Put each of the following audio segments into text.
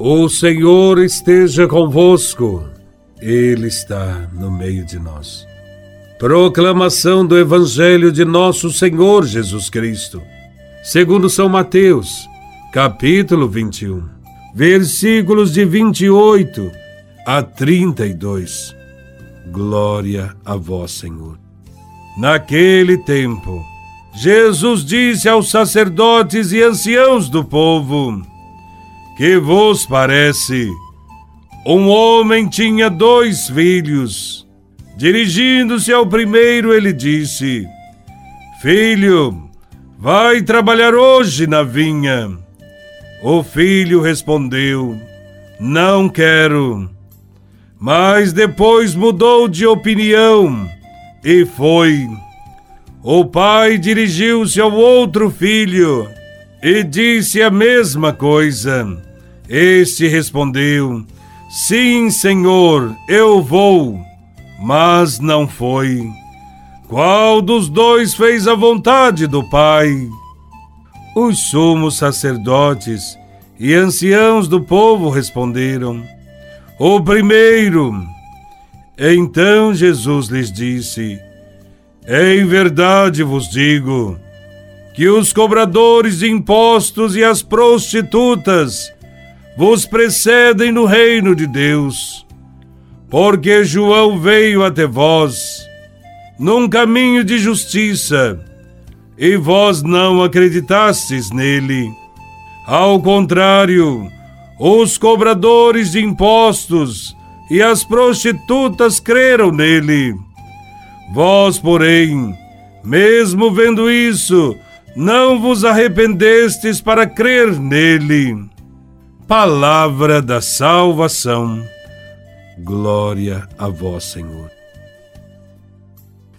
O Senhor esteja convosco, Ele está no meio de nós. Proclamação do Evangelho de Nosso Senhor Jesus Cristo, segundo São Mateus, capítulo 21, versículos de 28 a 32. Glória a Vós, Senhor. Naquele tempo, Jesus disse aos sacerdotes e anciãos do povo: que vos parece? Um homem tinha dois filhos. Dirigindo-se ao primeiro, ele disse: Filho, vai trabalhar hoje na vinha. O filho respondeu: Não quero. Mas depois mudou de opinião e foi. O pai dirigiu-se ao outro filho e disse a mesma coisa. Este respondeu: Sim, senhor, eu vou. Mas não foi. Qual dos dois fez a vontade do Pai? Os sumos sacerdotes e anciãos do povo responderam: O primeiro. Então Jesus lhes disse: Em verdade vos digo que os cobradores de impostos e as prostitutas vos precedem no reino de Deus. Porque João veio até vós num caminho de justiça, e vós não acreditastes nele. Ao contrário, os cobradores de impostos e as prostitutas creram nele. Vós, porém, mesmo vendo isso, não vos arrependestes para crer nele. Palavra da salvação. Glória a vós, Senhor.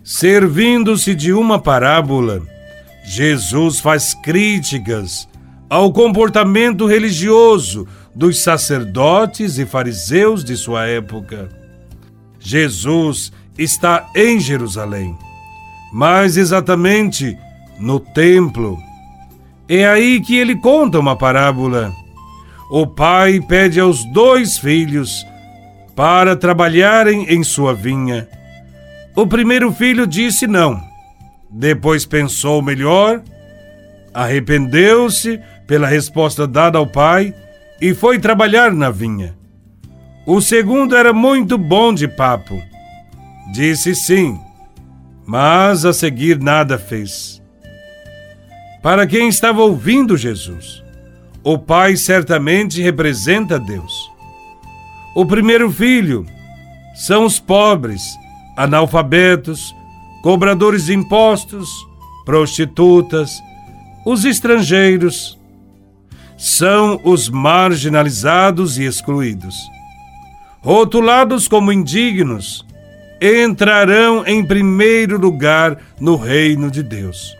Servindo-se de uma parábola, Jesus faz críticas ao comportamento religioso dos sacerdotes e fariseus de sua época. Jesus está em Jerusalém, mais exatamente no templo. É aí que ele conta uma parábola o pai pede aos dois filhos para trabalharem em sua vinha. O primeiro filho disse não. Depois pensou melhor, arrependeu-se pela resposta dada ao pai e foi trabalhar na vinha. O segundo era muito bom de papo. Disse sim, mas a seguir nada fez. Para quem estava ouvindo Jesus, o pai certamente representa Deus. O primeiro filho são os pobres, analfabetos, cobradores de impostos, prostitutas, os estrangeiros. São os marginalizados e excluídos. Rotulados como indignos, entrarão em primeiro lugar no reino de Deus.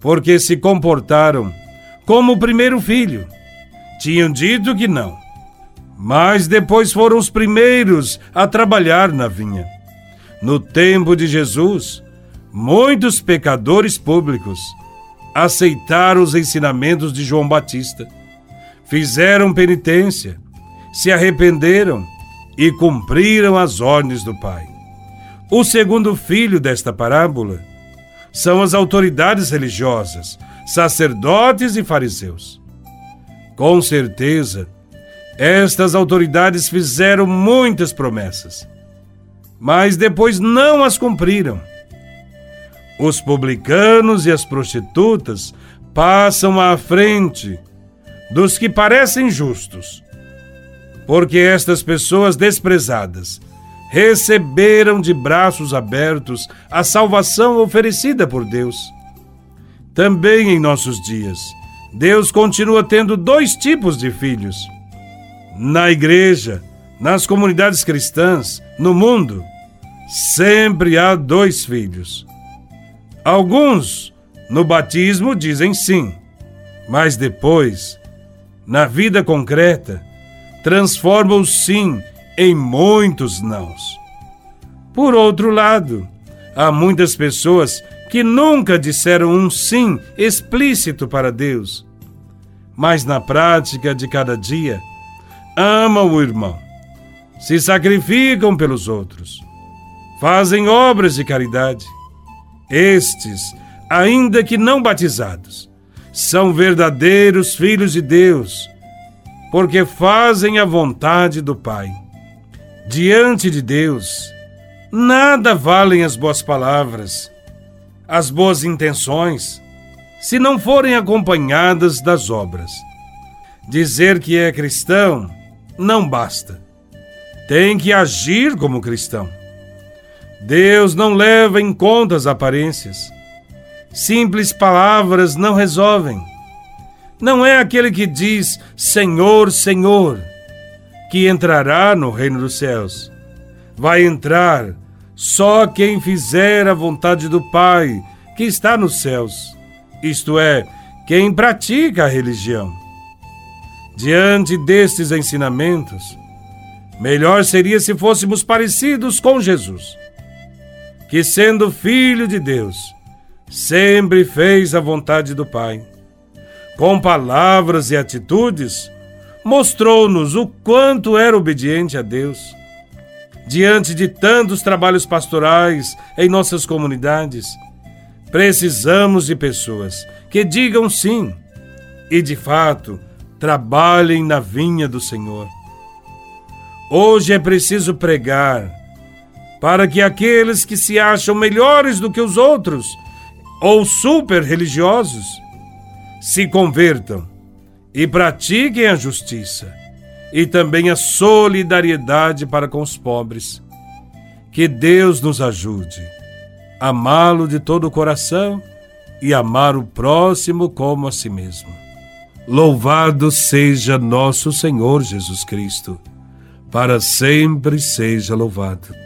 Porque se comportaram como o primeiro filho. Tinham dito que não. Mas depois foram os primeiros a trabalhar na vinha. No tempo de Jesus, muitos pecadores públicos aceitaram os ensinamentos de João Batista, fizeram penitência, se arrependeram e cumpriram as ordens do Pai. O segundo filho desta parábola são as autoridades religiosas, sacerdotes e fariseus. Com certeza, estas autoridades fizeram muitas promessas, mas depois não as cumpriram. Os publicanos e as prostitutas passam à frente dos que parecem justos, porque estas pessoas desprezadas receberam de braços abertos a salvação oferecida por Deus também em nossos dias, Deus continua tendo dois tipos de filhos. Na igreja, nas comunidades cristãs, no mundo, sempre há dois filhos. Alguns, no batismo, dizem sim, mas depois, na vida concreta, transformam o sim em muitos nãos. Por outro lado, há muitas pessoas que nunca disseram um sim explícito para Deus, mas na prática de cada dia amam o irmão, se sacrificam pelos outros, fazem obras de caridade. Estes, ainda que não batizados, são verdadeiros filhos de Deus, porque fazem a vontade do Pai. Diante de Deus, nada valem as boas palavras, as boas intenções, se não forem acompanhadas das obras. Dizer que é cristão não basta. Tem que agir como cristão. Deus não leva em conta as aparências. Simples palavras não resolvem. Não é aquele que diz Senhor, Senhor, que entrará no reino dos céus. Vai entrar só quem fizer a vontade do Pai que está nos céus, isto é, quem pratica a religião. Diante destes ensinamentos, melhor seria se fôssemos parecidos com Jesus, que, sendo filho de Deus, sempre fez a vontade do Pai. Com palavras e atitudes, mostrou-nos o quanto era obediente a Deus. Diante de tantos trabalhos pastorais em nossas comunidades, precisamos de pessoas que digam sim e, de fato, trabalhem na vinha do Senhor. Hoje é preciso pregar para que aqueles que se acham melhores do que os outros ou super religiosos se convertam e pratiquem a justiça e também a solidariedade para com os pobres. Que Deus nos ajude a amá-lo de todo o coração e amar o próximo como a si mesmo. Louvado seja nosso Senhor Jesus Cristo, para sempre seja louvado.